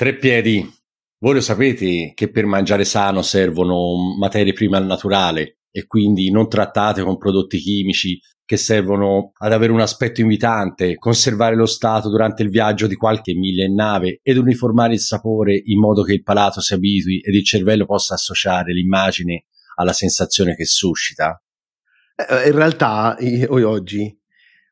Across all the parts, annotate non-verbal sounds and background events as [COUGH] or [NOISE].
Tre piedi. Voi lo sapete che per mangiare sano servono materie prime al naturale e quindi non trattate con prodotti chimici che servono ad avere un aspetto invitante, conservare lo stato durante il viaggio di qualche miglia in nave ed uniformare il sapore in modo che il palato si abitui ed il cervello possa associare l'immagine alla sensazione che suscita? Eh, in realtà, oggi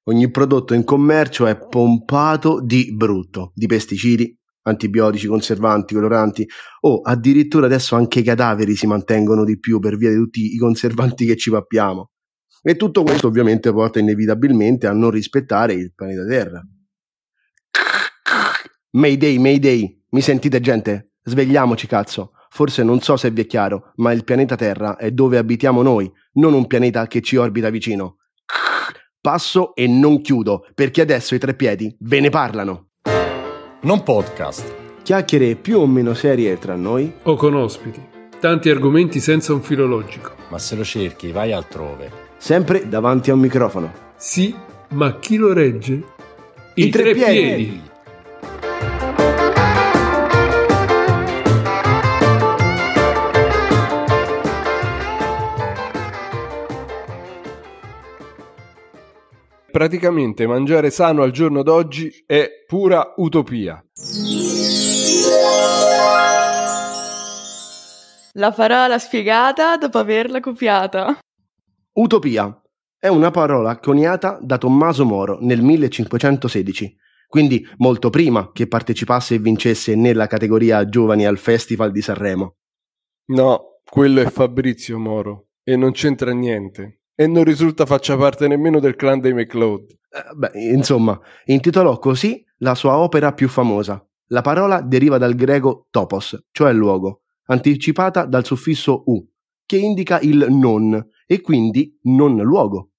ogni prodotto in commercio è pompato di brutto, di pesticidi, antibiotici, conservanti, coloranti o addirittura adesso anche i cadaveri si mantengono di più per via di tutti i conservanti che ci pappiamo. E tutto questo ovviamente porta inevitabilmente a non rispettare il pianeta Terra. Mayday, Mayday, mi sentite gente? Svegliamoci cazzo. Forse non so se vi è chiaro, ma il pianeta Terra è dove abitiamo noi, non un pianeta che ci orbita vicino. Passo e non chiudo, perché adesso i tre piedi ve ne parlano non podcast. Chiacchiere più o meno serie tra noi o con ospiti. Tanti argomenti senza un filologico. Ma se lo cerchi, vai altrove. Sempre davanti a un microfono. Sì, ma chi lo regge? I, I tre, tre, piedi. piedi. Praticamente mangiare sano al giorno d'oggi è pura utopia. La parola spiegata dopo averla copiata. Utopia è una parola coniata da Tommaso Moro nel 1516, quindi molto prima che partecipasse e vincesse nella categoria giovani al Festival di Sanremo. No, quello è Fabrizio Moro e non c'entra niente e non risulta faccia parte nemmeno del clan dei McLeod. Eh, beh, insomma, intitolò così la sua opera più famosa. La parola deriva dal greco topos, cioè luogo, anticipata dal suffisso u, che indica il non e quindi non luogo.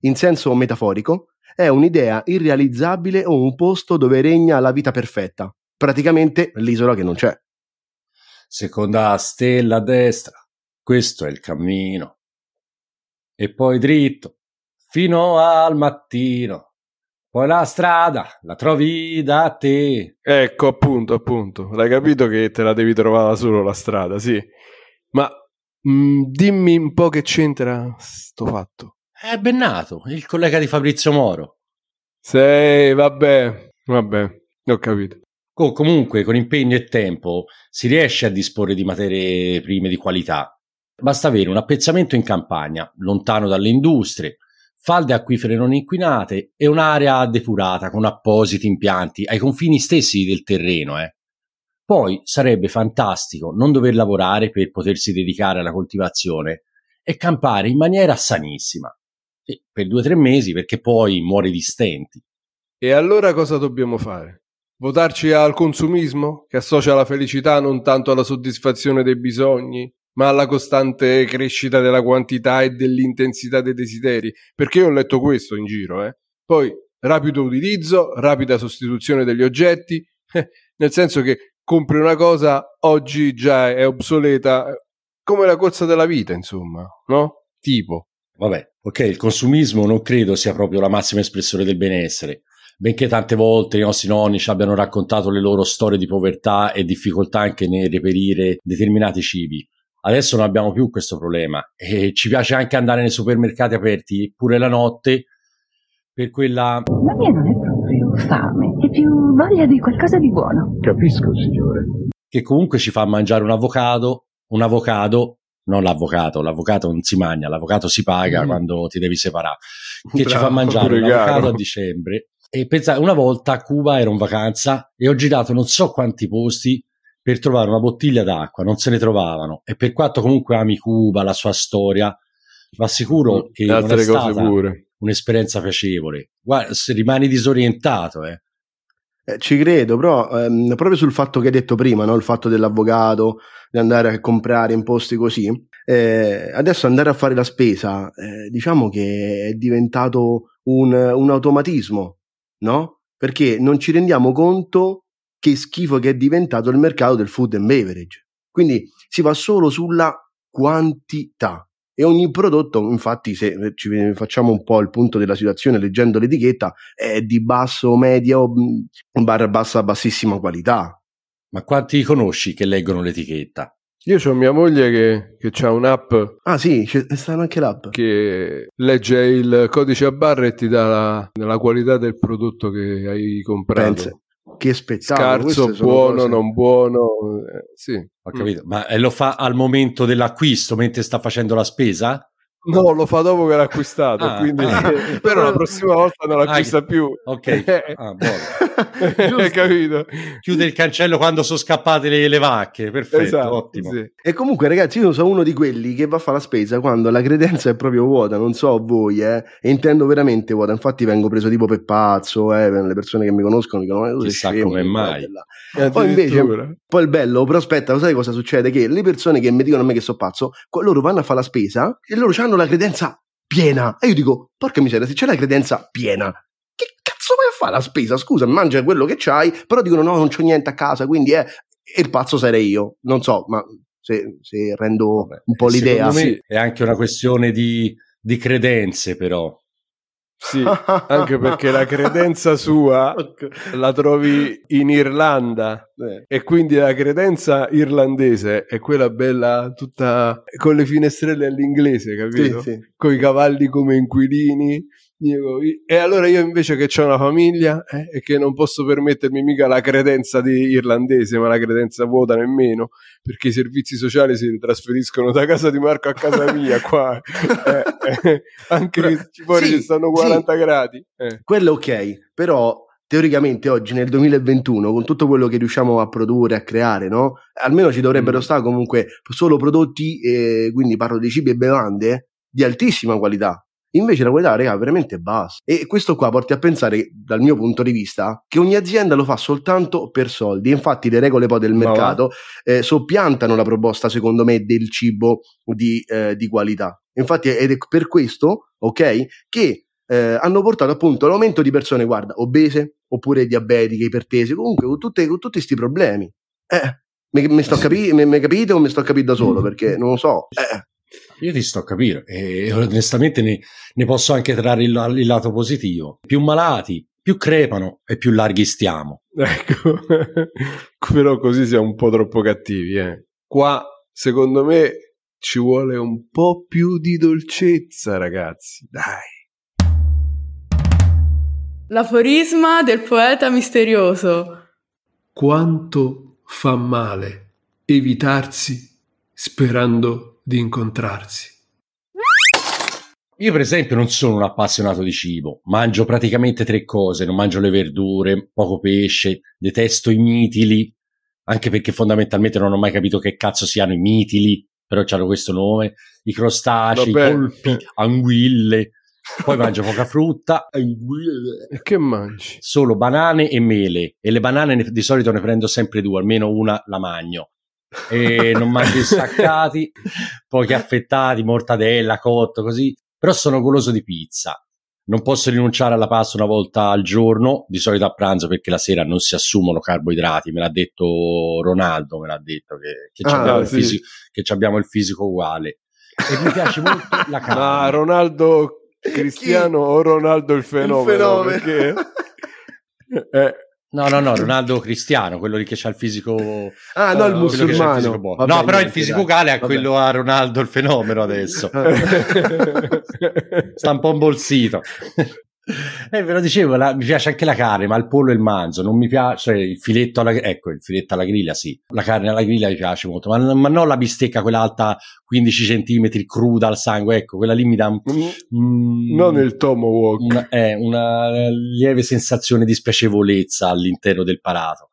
In senso metaforico, è un'idea irrealizzabile o un posto dove regna la vita perfetta, praticamente l'isola che non c'è. Seconda stella a destra, questo è il cammino e poi dritto fino al mattino. Poi la strada la trovi da te. Ecco, appunto, appunto. L'hai capito che te la devi trovare solo la strada, sì. Ma mh, mm, dimmi un po' che c'entra sto fatto. È Bennato, il collega di Fabrizio Moro. Sei, vabbè, vabbè, ho capito. Oh, comunque, con impegno e tempo si riesce a disporre di materie prime di qualità Basta avere un appezzamento in campagna, lontano dalle industrie, falde acquifere non inquinate e un'area depurata con appositi impianti ai confini stessi del terreno. Eh. Poi sarebbe fantastico non dover lavorare per potersi dedicare alla coltivazione e campare in maniera sanissima. E per due o tre mesi perché poi muore di stenti. E allora cosa dobbiamo fare? Votarci al consumismo, che associa la felicità non tanto alla soddisfazione dei bisogni, ma alla costante crescita della quantità e dell'intensità dei desideri. Perché io ho letto questo in giro, eh. Poi rapido utilizzo, rapida sostituzione degli oggetti, [LAUGHS] eh, nel senso che compri una cosa, oggi già è obsoleta, come la corsa della vita, insomma, no? Tipo. Vabbè, ok, il consumismo non credo sia proprio la massima espressione del benessere, benché tante volte i nostri nonni ci abbiano raccontato le loro storie di povertà e difficoltà anche nel reperire determinati cibi. Adesso non abbiamo più questo problema e ci piace anche andare nei supermercati aperti pure la notte per quella... La mia non è proprio fame, è più voglia di qualcosa di buono. Capisco, signore. Che comunque ci fa mangiare un avocado, un avocado, non l'avvocato, l'avvocato non si mangia, l'avvocato si paga mm. quando ti devi separare, che Bravo, ci fa mangiare un avocado a dicembre. E pensate, una volta a Cuba ero in vacanza e ho girato non so quanti posti per trovare una bottiglia d'acqua, non se ne trovavano. E per quanto comunque ami Cuba, la sua storia, va sicuro mm, che non è stata pure. un'esperienza piacevole. Guarda, se rimani disorientato, eh. Eh, ci credo, però ehm, proprio sul fatto che hai detto prima, no? il fatto dell'avvocato, di andare a comprare in posti così, eh, adesso andare a fare la spesa, eh, diciamo che è diventato un, un automatismo, no? Perché non ci rendiamo conto che schifo che è diventato il mercato del food and beverage. Quindi si va solo sulla quantità e ogni prodotto, infatti, se ci facciamo un po' il punto della situazione leggendo l'etichetta, è di basso, medio, barra bassa, bassissima qualità. Ma quanti conosci che leggono l'etichetta? Io ho mia moglie che, che ha un'app Ah sì, c'è, stanno anche l'app. che legge il codice a barre e ti dà la, la qualità del prodotto che hai comprato. Pensa. Che spettacolo. Scarso, buono, cose- non buono. eh, sì. Ho capito. Ma eh, lo fa al momento dell'acquisto, mentre sta facendo la spesa? No, lo fa dopo che l'ha acquistato, Ah, quindi... ah. [LAUGHS] però la prossima volta non l'acquista Ah, più. Ok. [LAUGHS] Ah, buono. [LAUGHS] Capito? Chiude il cancello quando sono scappate le, le vacche. Perfetto, Esatto, ottimo. sì. E comunque, ragazzi, io sono uno di quelli che va a fare la spesa quando la credenza è proprio vuota. Non so voi, eh, e intendo veramente vuota. Infatti, vengo preso tipo per pazzo. Eh, le persone che mi conoscono dicono: "Ma tu sei Chissà scemo, come mai." bella." Poi invece, poi il bello, però aspetta, sai cosa succede? Che le persone che mi dicono a me che so pazzo, loro vanno a fare la spesa e loro hanno la credenza piena. E io dico, porca miseria, se c'è la credenza piena, che cazzo vai a fare la spesa? Scusa, mangia quello che c'hai, però dicono no, non c'ho niente a casa, quindi è... E il pazzo sarei io. Non so, ma se, se rendo un po' l'idea. Secondo me è anche una questione di, di credenze, però. Sì, anche perché la credenza sua [LAUGHS] la trovi in Irlanda Eh. e quindi la credenza irlandese è quella bella tutta con le finestrelle all'inglese, capito? Sì, sì. Con i cavalli come inquilini. Io- e allora io invece che ho una famiglia eh, e che non posso permettermi mica la credenza di irlandese, ma la credenza vuota nemmeno, perché i servizi sociali si trasferiscono da casa di Marco a casa mia [LAUGHS] qua. Eh, eh, anche che fuori Sì, ci stanno sì. 40 gradi. Eh. Quello ok, però teoricamente oggi nel 2021 con tutto quello che riusciamo a produrre, a creare, no? Almeno ci dovrebbero Mm. stare comunque solo prodotti, eh, quindi parlo di cibi e bevande, di altissima qualità. Invece la qualità, raga, è veramente bassa. E questo qua porti a pensare, dal mio punto di vista, che ogni azienda lo fa soltanto per soldi. Infatti le regole poi del mercato eh, soppiantano la proposta, secondo me, del cibo di, eh, di qualità. Infatti ed è per questo, ok, che eh, hanno portato appunto all'aumento di persone, guarda, obese oppure diabetiche, ipertese, comunque con, tutte- con tutti questi problemi. Eh, mi, mi sto a capi- mi- mi capite o mi sto a capire da solo? Perché non lo so. Eh, Io ti sto a capire e onestamente ne, ne posso anche trarre il, il lato positivo. Più malati, più crepano e più larghi stiamo. [LAUGHS] Ecco, però così siamo un po' troppo cattivi. Eh. Qua, secondo me, ci vuole un po' più di dolcezza, ragazzi. Dai. L'aforisma del poeta misterioso. Quanto fa male evitarsi sperando di incontrarsi. Io, per esempio, non sono un appassionato di cibo, mangio praticamente tre cose: non mangio le verdure, poco pesce, detesto i mitili, anche perché fondamentalmente non ho mai capito che cazzo siano i mitili, però hanno questo nome, i crostacei, i Vabbè. polpi, anguille, poi mangio poca frutta, anguille. E che mangi? solo banane e mele e le banane ne- di solito ne prendo sempre due, almeno una la magno. E non mangio [LAUGHS] insaccati, pochi affettati, mortadella, cotto, così. Però sono goloso di pizza. Non posso rinunciare alla pasta una volta al giorno, di solito a pranzo perché la sera non si assumono carboidrati, me l'ha detto Ronaldo, me l'ha detto che, che, Ah, abbiamo, il sì. fisico, che abbiamo il fisico uguale. E mi piace molto la carne. Ma Ronaldo Cristiano o Ronaldo il fenomeno? fenomeno. Perché... [LAUGHS] Eh, No, no, no, Ronaldo Cristiano, quello lì che ha il fisico. Ah, no, il musulmano. buono. Vabbè, no, però il fisico uguale a quello a Ronaldo il fenomeno adesso. [LAUGHS] Sta un po' imbolsito. [LAUGHS] Eh, ve lo dicevo, la- mi piace anche la carne, ma il pollo e il manzo non mi piace. cioè, il filetto alla ecco, il filetto alla griglia, sì. La carne alla griglia mi piace molto, ma, ma non la bistecca, quella alta 15 centimetri, cruda al sangue. Ecco, quella lì mi dà un- mm, non il tomahawk. una, eh, una lieve sensazione di spiacevolezza all'interno del palato.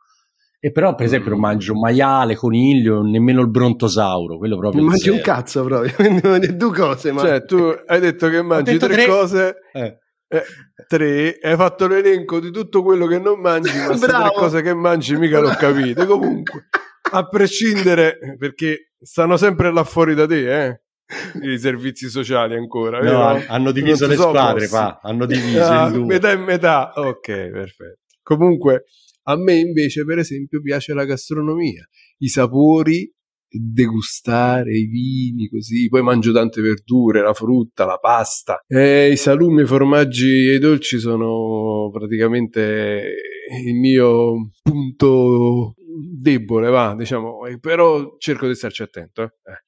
E però, per esempio, non mangio maiale, coniglio, nemmeno il brontosauro, quello proprio non mangi un cazzo proprio, [LAUGHS] due cose, ma... Cioè, tu hai detto che mangi detto tre, tre. cose, Eh. Eh, tre, hai fatto l'elenco di tutto quello che non mangi, ma queste tre cose che mangi mica l'ho capite. Comunque, a prescindere, perché stanno sempre là fuori da te, eh? I servizi sociali ancora. No, hanno diviso le so squadre, fa, hanno diviso Ah, in due. metà e metà. Ok, perfetto. Comunque, a me invece, per esempio, piace la gastronomia, i sapori, degustare i vini così, poi mangio tante verdure, la frutta, la pasta. E I salumi, i formaggi e i dolci sono praticamente il mio punto debole, va, diciamo, però cerco di starci attento. eh. Eh.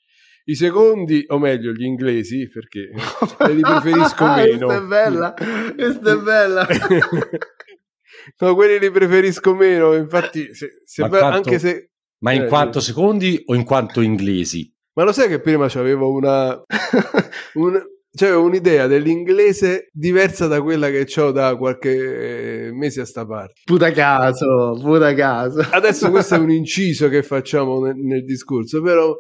I secondi, o meglio, gli inglesi, perché li preferisco [LAUGHS] meno. Questa è bella, questa è bella. [LAUGHS] no, quelli li preferisco meno, infatti, se- se- Ma quanto- anche se... Ma in Eh, quanto sì. secondi o in quanto inglesi? Ma lo sai che prima c'avevo una, [LAUGHS] un- c'avevo un'idea dell'inglese diversa da quella che ho da qualche eh, mese a sta parte. Puta caso, puta caso. Adesso questo è un inciso che facciamo nel, nel discorso, però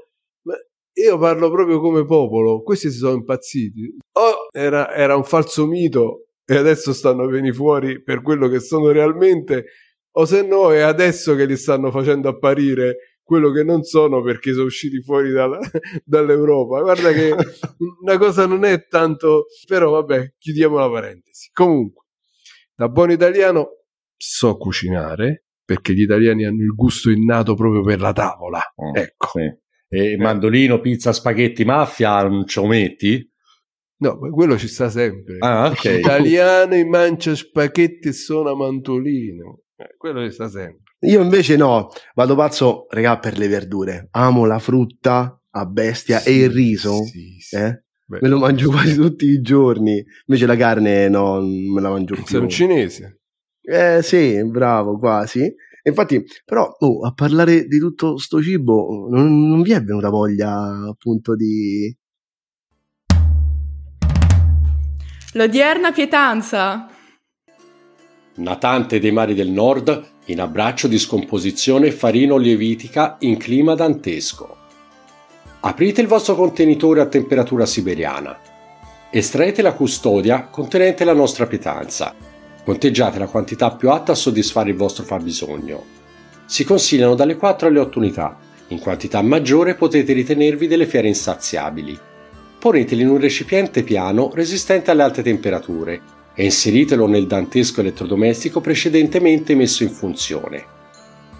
io parlo proprio come popolo, questi si sono impazziti. O era, era un falso mito e adesso stanno a venire fuori per quello che sono realmente, o se no è adesso che li stanno facendo apparire quello che non sono perché sono usciti fuori dalla- [LAUGHS] dall'Europa. Guarda che [LAUGHS] una cosa non è tanto, però vabbè, chiudiamo la parentesi. Comunque, da buon italiano so cucinare perché gli italiani hanno il gusto innato proprio per la tavola. Mm, Ecco. sì. E mandolino, pizza, spaghetti, mafia, non ce lo metti? No, quello ci sta sempre. Ah, ok. Italiani mangia spaghetti e suona mantolino. Eh, quello ci sta sempre. Io invece no, vado pazzo, regà, per le verdure. Amo la frutta a bestia e il riso. Sì, sì. eh? Beh, Me lo mangio quasi tutti i giorni. Invece la carne no, non me la mangio sei più. un cinese. Eh sì, bravo, quasi. Infatti, però, oh, a parlare di tutto sto cibo, non, non vi è venuta voglia appunto di... L'odierna pietanza. Natante dei mari del nord, in abbraccio di scomposizione farino-lievitica in clima dantesco. Aprite il vostro contenitore a temperatura siberiana. Estraete la custodia contenente la nostra pietanza. Conteggiate la quantità più atta a soddisfare il vostro fabbisogno. Si consigliano dalle 4 alle 8 unità. In quantità maggiore potete ritenervi delle fiere insaziabili. Poneteli in un recipiente piano resistente alle alte temperature e inseritelo nel dantesco elettrodomestico precedentemente messo in funzione.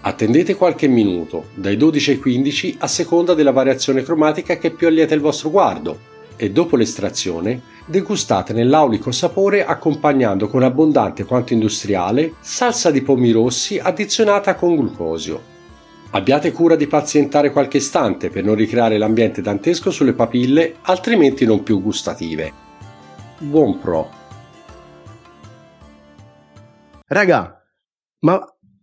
Attendete qualche minuto, dai 12 ai 15 a seconda della variazione cromatica che più allieta il vostro guardo, e dopo l'estrazione degustate nell'aulico sapore accompagnando con abbondante quanto industriale salsa di pomi rossi addizionata con glucosio. Abbiate cura di pazientare qualche istante per non ricreare l'ambiente dantesco sulle papille, altrimenti non più gustative. Buon pro! Raga, ma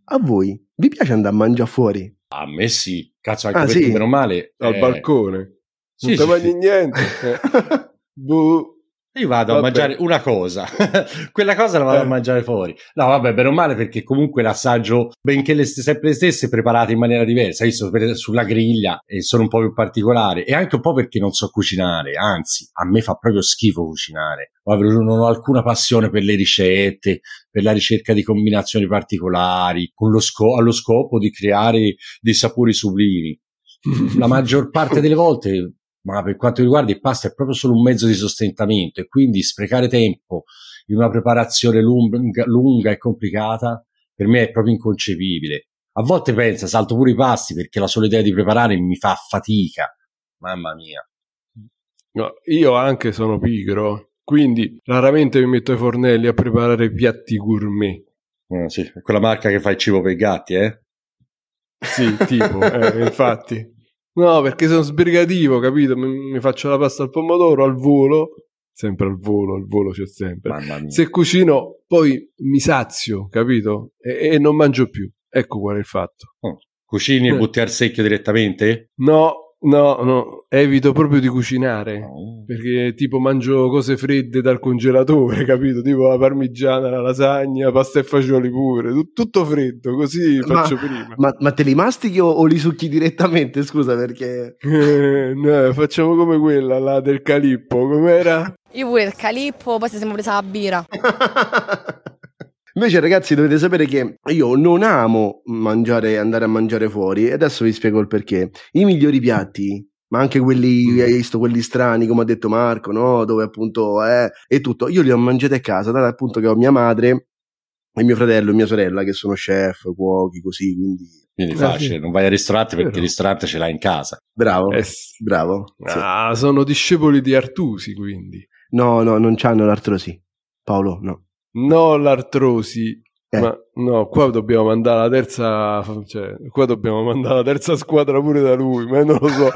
a voi vi piace andare a mangiare fuori? A me sì, cazzo anche Ah, perché sì? meno male. Al eh, balcone. sì, non sì, ti mangi sì. niente. [LAUGHS] Eh. Io vado a Vabbè. mangiare una cosa, [LAUGHS] quella cosa la vado Eh. a mangiare fuori. No, vabbè, bene o male perché comunque l'assaggio, benché le st- sempre le stesse, preparate in maniera diversa. Io per- sulla griglia e sono un po' più particolare e anche un po' perché non so cucinare, anzi, a me fa proprio schifo cucinare. Non ho alcuna passione per le ricette, per la ricerca di combinazioni particolari, con lo sco- allo scopo di creare dei sapori sublimi. [LAUGHS] La maggior parte delle volte ma per quanto riguarda il pasta è proprio solo un mezzo di sostentamento e quindi sprecare tempo in una preparazione lunga, lunga e complicata per me è proprio inconcepibile. A volte pensa, salto pure i pasti perché la sola idea di preparare mi fa fatica. Mamma mia. No, io anche sono pigro, quindi raramente mi metto ai fornelli a preparare piatti gourmet. Eh, sì, quella marca che fa il cibo per i gatti, eh? Sì, tipo, eh, infatti. No, perché sono sbrigativo, capito? Mi, mi faccio la pasta al pomodoro al volo, sempre al volo, al volo c'è sempre. Mamma mia. Se cucino, poi mi sazio, capito? E, e non mangio più. Ecco qual è il fatto. Cucini e Eh. butti al secchio direttamente? No, no, no, evito proprio di cucinare. No. Perché tipo mangio cose fredde dal congelatore, [LAUGHS] capito? Tipo la parmigiana, la lasagna, pasta e fagioli pure, tut- tutto freddo, così Ma- faccio prima. Ma, ma te li mastichi o, o li succhi direttamente? Scusa perché... Eh, no, facciamo come quella là del calippo, com'era? Io pure il calippo, poi ci siamo presa la birra. [LAUGHS] Invece ragazzi dovete sapere che io non amo mangiare, andare a mangiare fuori e adesso vi spiego il perché. I migliori piatti, ma anche quelli, Mm. hai visto, quelli strani come ha detto Marco, no? Dove appunto è e tutto, io li ho mangiati a casa, dato appunto che ho mia madre e mio fratello e mia sorella che sono chef, cuochi, così, quindi Quindi Eh, facile, non vai al ristorante perché Vero. il ristorante ce l'hai in casa. bravo, Eh, bravo. sì. Ah, sono discepoli di Artusi, quindi. No, no, non c'hanno l'artrosi. Paolo, no. No l'artrosi. Eh. Ma no, qua dobbiamo mandare la terza, cioè, qua dobbiamo mandare la terza squadra pure da lui, ma non lo so.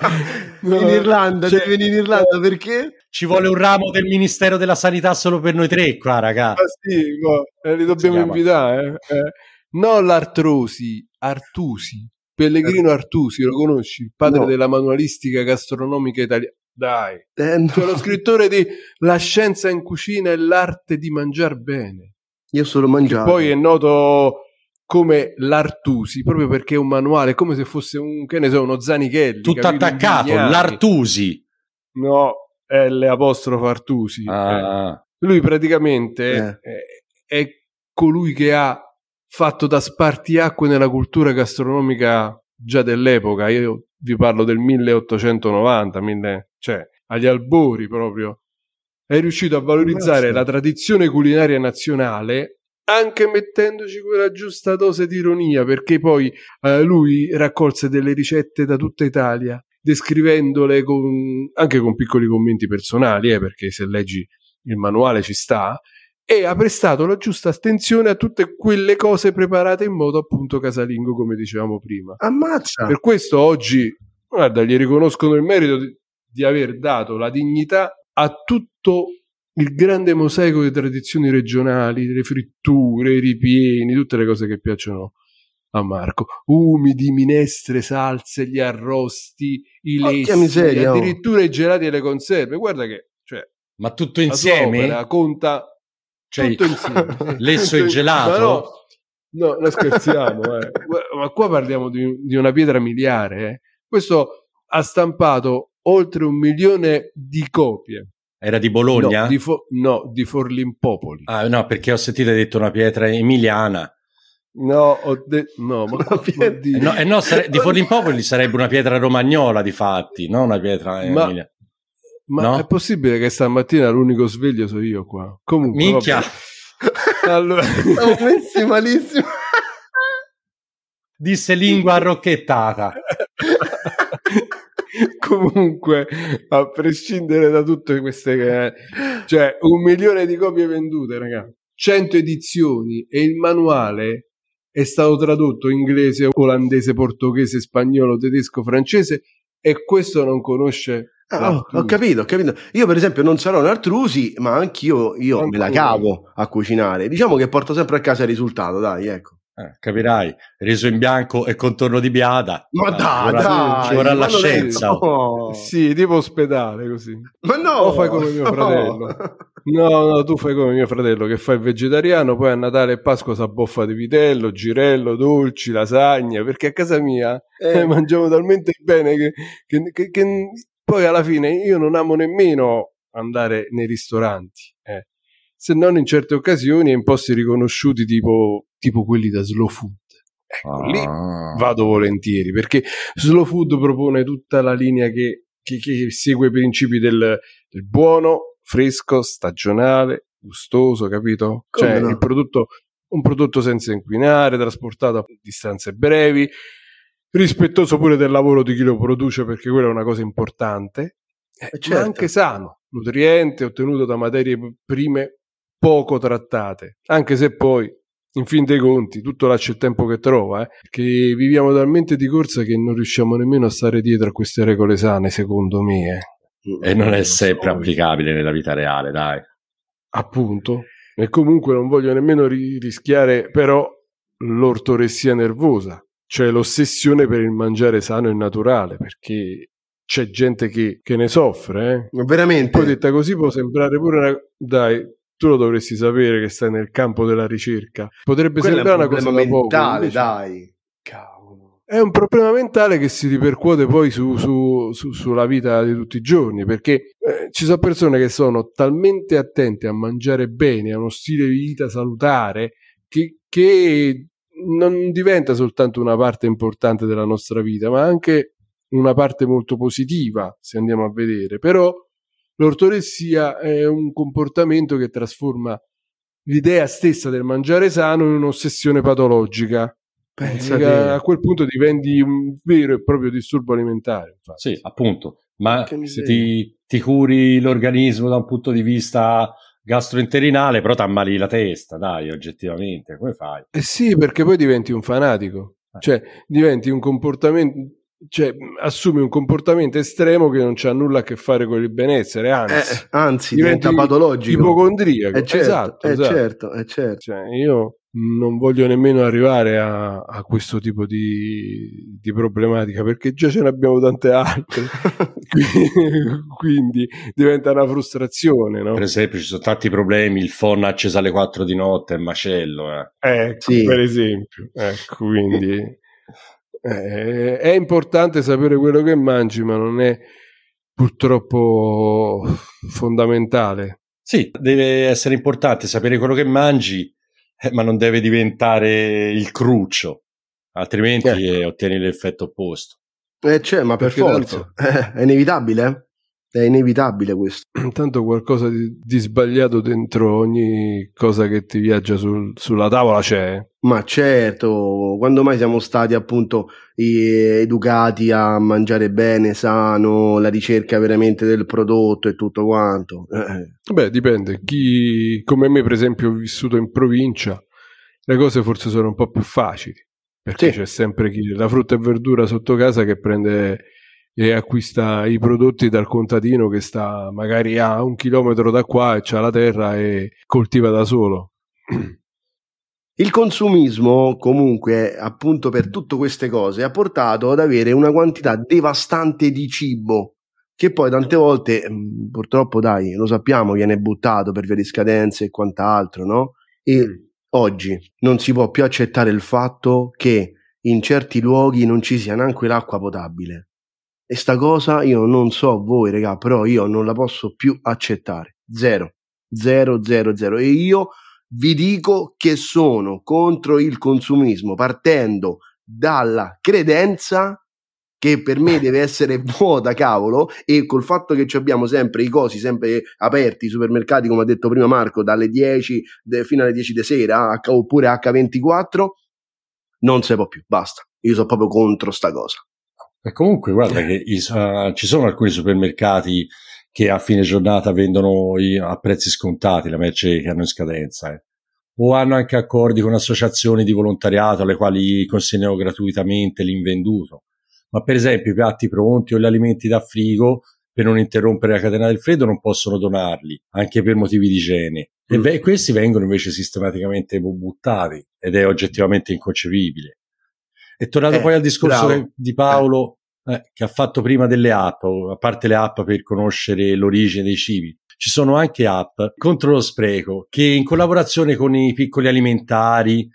No, [LAUGHS] in Irlanda, cioè, devi venire in Irlanda perché? Ci vuole un ramo del Ministero della Sanità solo per noi tre qua, raga. Ma sì, ma, eh, li dobbiamo invitare. Eh? Eh. No, l'Artrosi, Artusi, Pellegrino Artusi, lo conosci? Il padre No. della manualistica gastronomica italiana. Dai, Eh, no. cioè lo scrittore di La scienza in cucina e l'arte di mangiar bene. Io solo Che mangiato. poi è noto come l'Artusi, proprio perché è un manuale, come se fosse un, che ne so, uno Zanichelli. Tutto capito? attaccato, l'Artusi. No, L apostrofo Artusi. Eh. Ah, Lui praticamente Eh. è, è colui che ha fatto da spartiacque nella cultura gastronomica già dell'epoca. Io vi parlo del 1890, mille- cioè agli albori proprio. È riuscito a valorizzare Grazie. la tradizione culinaria nazionale anche mettendoci quella giusta dose di ironia, perché poi eh, lui raccolse delle ricette da tutta Italia, descrivendole con- anche con piccoli commenti personali, eh, perché se leggi il manuale ci sta, e ha prestato la giusta attenzione a tutte quelle cose preparate in modo appunto casalingo, come dicevamo prima. Ammazza. Per questo oggi, guarda, gli riconoscono il merito di, di aver dato la dignità a tutto il grande mosaico di tradizioni regionali, le fritture, i ripieni, tutte le cose che piacciono a Marco. Umidi, minestre, salse, gli arrosti, i lessi, miseria, oh. addirittura i gelati e le conserve. Guarda che, cioè, ma tutto insieme? conta Cioè, tutto [LAUGHS] insieme. lesso e gelato? No, no, non scherziamo. eh. Ma qua parliamo di, di una pietra miliare. eh. Questo ha stampato oltre un milione di copie. Era di Bologna? No, di, Fo- no, di Forlimpopoli. Ah, no, perché ho sentito hai detto una pietra emiliana. No, ho de- no, ma, [LAUGHS] Una ma pietra- di- Eh, no, eh, no, sare- di [LAUGHS] Forlimpopoli sarebbe una pietra romagnola, di fatti, non una pietra Ma- emiliana. ma no? è possibile che stamattina l'unico sveglio sono io qua? Comunque, Minchia. [LAUGHS] Allora, Siamo messi malissimo. disse lingua arrocchettata. [LAUGHS] Comunque, a prescindere da tutte queste, cioè un milione di copie vendute, ragazzi, 100 edizioni e il manuale è stato tradotto inglese, olandese, portoghese, spagnolo, tedesco, francese e questo non conosce. Ah, ho, l'Artusi. ho capito, ho capito. Io, per esempio, non sarò un Artrusi, ma anch'io io me la cavo a cucinare. Diciamo che porto sempre a casa il risultato, dai, ecco. Eh, capirai, riso in bianco e contorno di biada. Ma Ah, dai, ci vorrà- dai, ci vorrà la scienza. no. Sì, tipo ospedale così. Ma no, O fai come mio no. fratello. No, no, tu fai come mio fratello che fa il vegetariano, poi a Natale e Pasqua si abboffa di vitello, girello, dolci, lasagna, perché a casa mia Eh, eh, mangiamo talmente bene che, che- che- che poi alla fine io non amo nemmeno andare nei ristoranti, eh. Se non in certe occasioni e in posti riconosciuti tipo, tipo quelli da slow food. Ecco, lì Ah. vado volentieri perché Slow Food propone tutta la linea che, che- che segue i principi del, del buono, fresco, stagionale, gustoso, capito? Come cioè no? il prodotto, un prodotto senza inquinare, trasportato a distanze brevi, rispettoso pure del lavoro di chi lo produce perché quella è una cosa importante, eh, certo. ma anche sano, nutriente, ottenuto da materie prime poco trattate, anche se poi in fin dei conti tutto lascia il tempo che trova, eh, che viviamo talmente di corsa che non riusciamo nemmeno a stare dietro a queste regole sane, secondo me. eh. E non è sempre applicabile nella vita reale, dai. Appunto. E comunque non voglio nemmeno ri- rischiare però l'ortoressia nervosa, cioè l'ossessione per il mangiare sano e naturale, perché c'è gente che, che ne soffre, eh. Veramente. Poi detta così può sembrare pure una... Dai, tu lo dovresti sapere che stai nel campo della ricerca. Potrebbe Quello sembrare un una cosa da poco. mentale, invece- dai. Cavolo. È un problema mentale che si ripercuote poi su- su- su- sulla vita di tutti i giorni, perché eh, ci sono persone che sono talmente attente a mangiare bene, a uno stile di vita salutare, che, che non diventa soltanto una parte importante della nostra vita, ma anche una parte molto positiva, se andiamo a vedere. Però l'ortoressia è un comportamento che trasforma l'idea stessa del mangiare sano in un'ossessione patologica. Pensa a quel punto diventi un vero e proprio disturbo alimentare. infatti. Sì, appunto. Ma se ti, ti curi l'organismo da un punto di vista gastrointerinale, però t'ammali la testa, dai, oggettivamente, come fai? Eh sì, perché poi diventi un fanatico, Eh. cioè diventi un comportamento, cioè assumi un comportamento estremo che non c'ha nulla a che fare con il benessere, anzi, Eh, anzi, diventa patologico. ipocondriaco. Eh certo, esatto, eh esatto. certo, eh certo. Cioè, io non voglio nemmeno arrivare a, a questo tipo di, di problematica perché già ce ne abbiamo tante altre. [LAUGHS] [LAUGHS] Quindi diventa una frustrazione, no? Per esempio, ci sono tanti problemi, il phon acceso alle 4 di notte è macello, eh. Ecco, Sì. per esempio. Ecco, quindi [LAUGHS] eh, è importante sapere quello che mangi, ma non è purtroppo fondamentale. Sì, deve essere importante sapere quello che mangi, eh, ma non deve diventare il cruccio, altrimenti Ecco. eh, ottieni l'effetto opposto. Eh, c'è, ma per Perché forza. [LAUGHS] È inevitabile, eh? È inevitabile questo. [CLEARS THROAT] Intanto qualcosa di, di sbagliato dentro ogni cosa che ti viaggia sul- sulla tavola c'è. Ma certo, quando mai siamo stati appunto educati a mangiare bene, sano, la ricerca veramente del prodotto e tutto quanto? Eh, Beh, dipende. Chi, come me, per esempio, ho vissuto in provincia, le cose forse sono un po' più facili. Perché Sì. c'è sempre chi la frutta e verdura sotto casa che prende e acquista i prodotti dal contadino che sta magari a un chilometro da qua e c'ha la terra e coltiva da solo. [CLEARS THROAT] Il consumismo, comunque, appunto per tutte queste cose, ha portato ad avere una quantità devastante di cibo, che poi tante volte, mh, purtroppo, dai, lo sappiamo, viene buttato per via di scadenze e quant'altro, no? E oggi non si può più accettare il fatto che in certi luoghi non ci sia neanche l'acqua potabile. E sta cosa io non so voi, regà, però io non la posso più accettare. Zero. Zero, zero, zero. E io vi dico che sono contro il consumismo partendo dalla credenza che per me [LAUGHS] deve essere vuota, cavolo, e col fatto che ci abbiamo sempre i cosi sempre aperti, i supermercati, come ha detto prima Marco, dalle 10 de- fino alle 10 di sera, H- oppure H24, non si può più, basta. Io sono proprio contro sta cosa. E comunque, guarda che i- eh, ci sono alcuni supermercati che a fine giornata vendono i- a prezzi scontati la merce che hanno in scadenza, eh. o hanno anche accordi con associazioni di volontariato alle quali consegnano gratuitamente l'invenduto. Ma per esempio i piatti pronti o gli alimenti da frigo, per non interrompere la catena del freddo, non possono donarli, anche per motivi di igiene. E Mm. ve- questi vengono invece sistematicamente buttati ed è oggettivamente inconcepibile. E tornato Eh, poi al discorso bravo. di Paolo, eh, che ha fatto prima delle app, a parte le app per conoscere l'origine dei cibi, ci sono anche app contro lo spreco che in collaborazione con i piccoli alimentari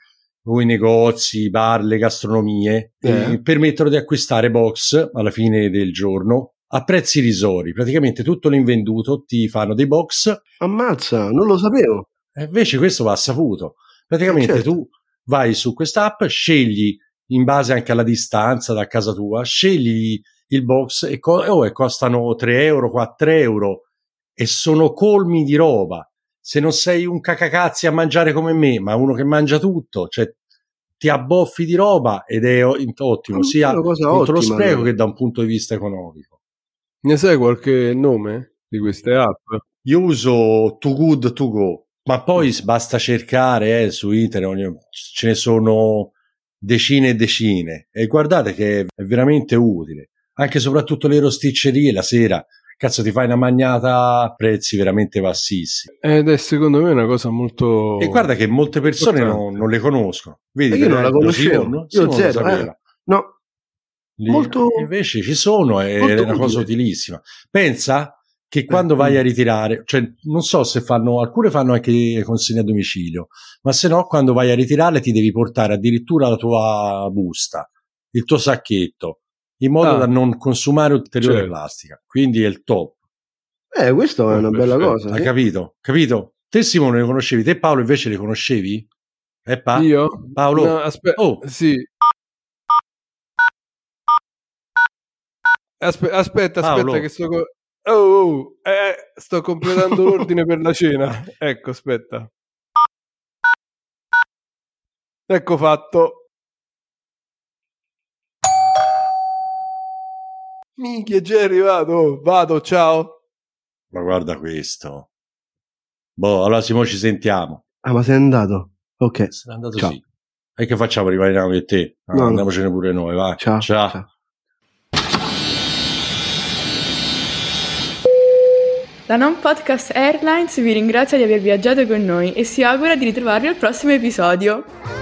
o i negozi, i bar, le gastronomie Eh. eh, permettono di acquistare box alla fine del giorno a prezzi risori. Praticamente tutto l'invenduto ti fanno dei box Ammazza, non lo sapevo. e invece questo va saputo. Praticamente Eh, certo. tu vai su quest'app, scegli in base anche alla distanza da casa tua, scegli il box e, co- oh, e costano 3 euro, 4 euro e sono colmi di roba. Se non sei un cacacazzi a mangiare come me, ma uno che mangia tutto, cioè ti abboffi di roba ed è ottimo, Mm, sia una cosa contro lo ottima, spreco allora. che da un punto di vista economico. Ne sai qualche nome di queste app? Io uso Too Good To Go, ma poi s- basta cercare eh, su internet, ce ne sono decine e decine e guardate che è veramente utile. Anche e soprattutto le rosticcerie la sera, cazzo ti fai una magnata a prezzi veramente bassissimi. Ed è secondo me una cosa molto... E guarda che molte persone non, non le conoscono. Vedi, io non la conoscevo. Simon, Io Simon lo zero, eh. No, Lì- Molto- invece ci sono è una cosa utilissima. Pensa che quando vai a ritirare, cioè non so se fanno, alcune fanno anche consegne a domicilio, ma se no quando vai a ritirare ti devi portare addirittura la tua busta, il tuo sacchetto, in modo Ah. da non consumare ulteriore Certo. plastica. Quindi è il top. eh, questa è Oh, una bella perfetto. cosa. Hai sì. capito? Capito? Te Simone le conoscevi, te Paolo invece le conoscevi? Eh pa? Io? Paolo? No, aspe- Oh. Sì. Aspe- aspetta, aspetta Paolo. che sto... co- oh, oh, eh, sto completando [LAUGHS] l'ordine per la cena. Ecco, aspetta. Ecco fatto. Minchia, già arrivato. Vado, ciao. Ma guarda questo. Boh, allora Simo ci sentiamo. Ah, ma sei andato? Ok. Se n'è andato Ciao. sì. E che facciamo? Rimaniamo io e te? Ah, No, no. Andiamocene pure noi, vai. Ciao. Ciao. ciao. La Non Podcast Airlines vi ringrazia di aver viaggiato con noi e si augura di ritrovarvi al prossimo episodio.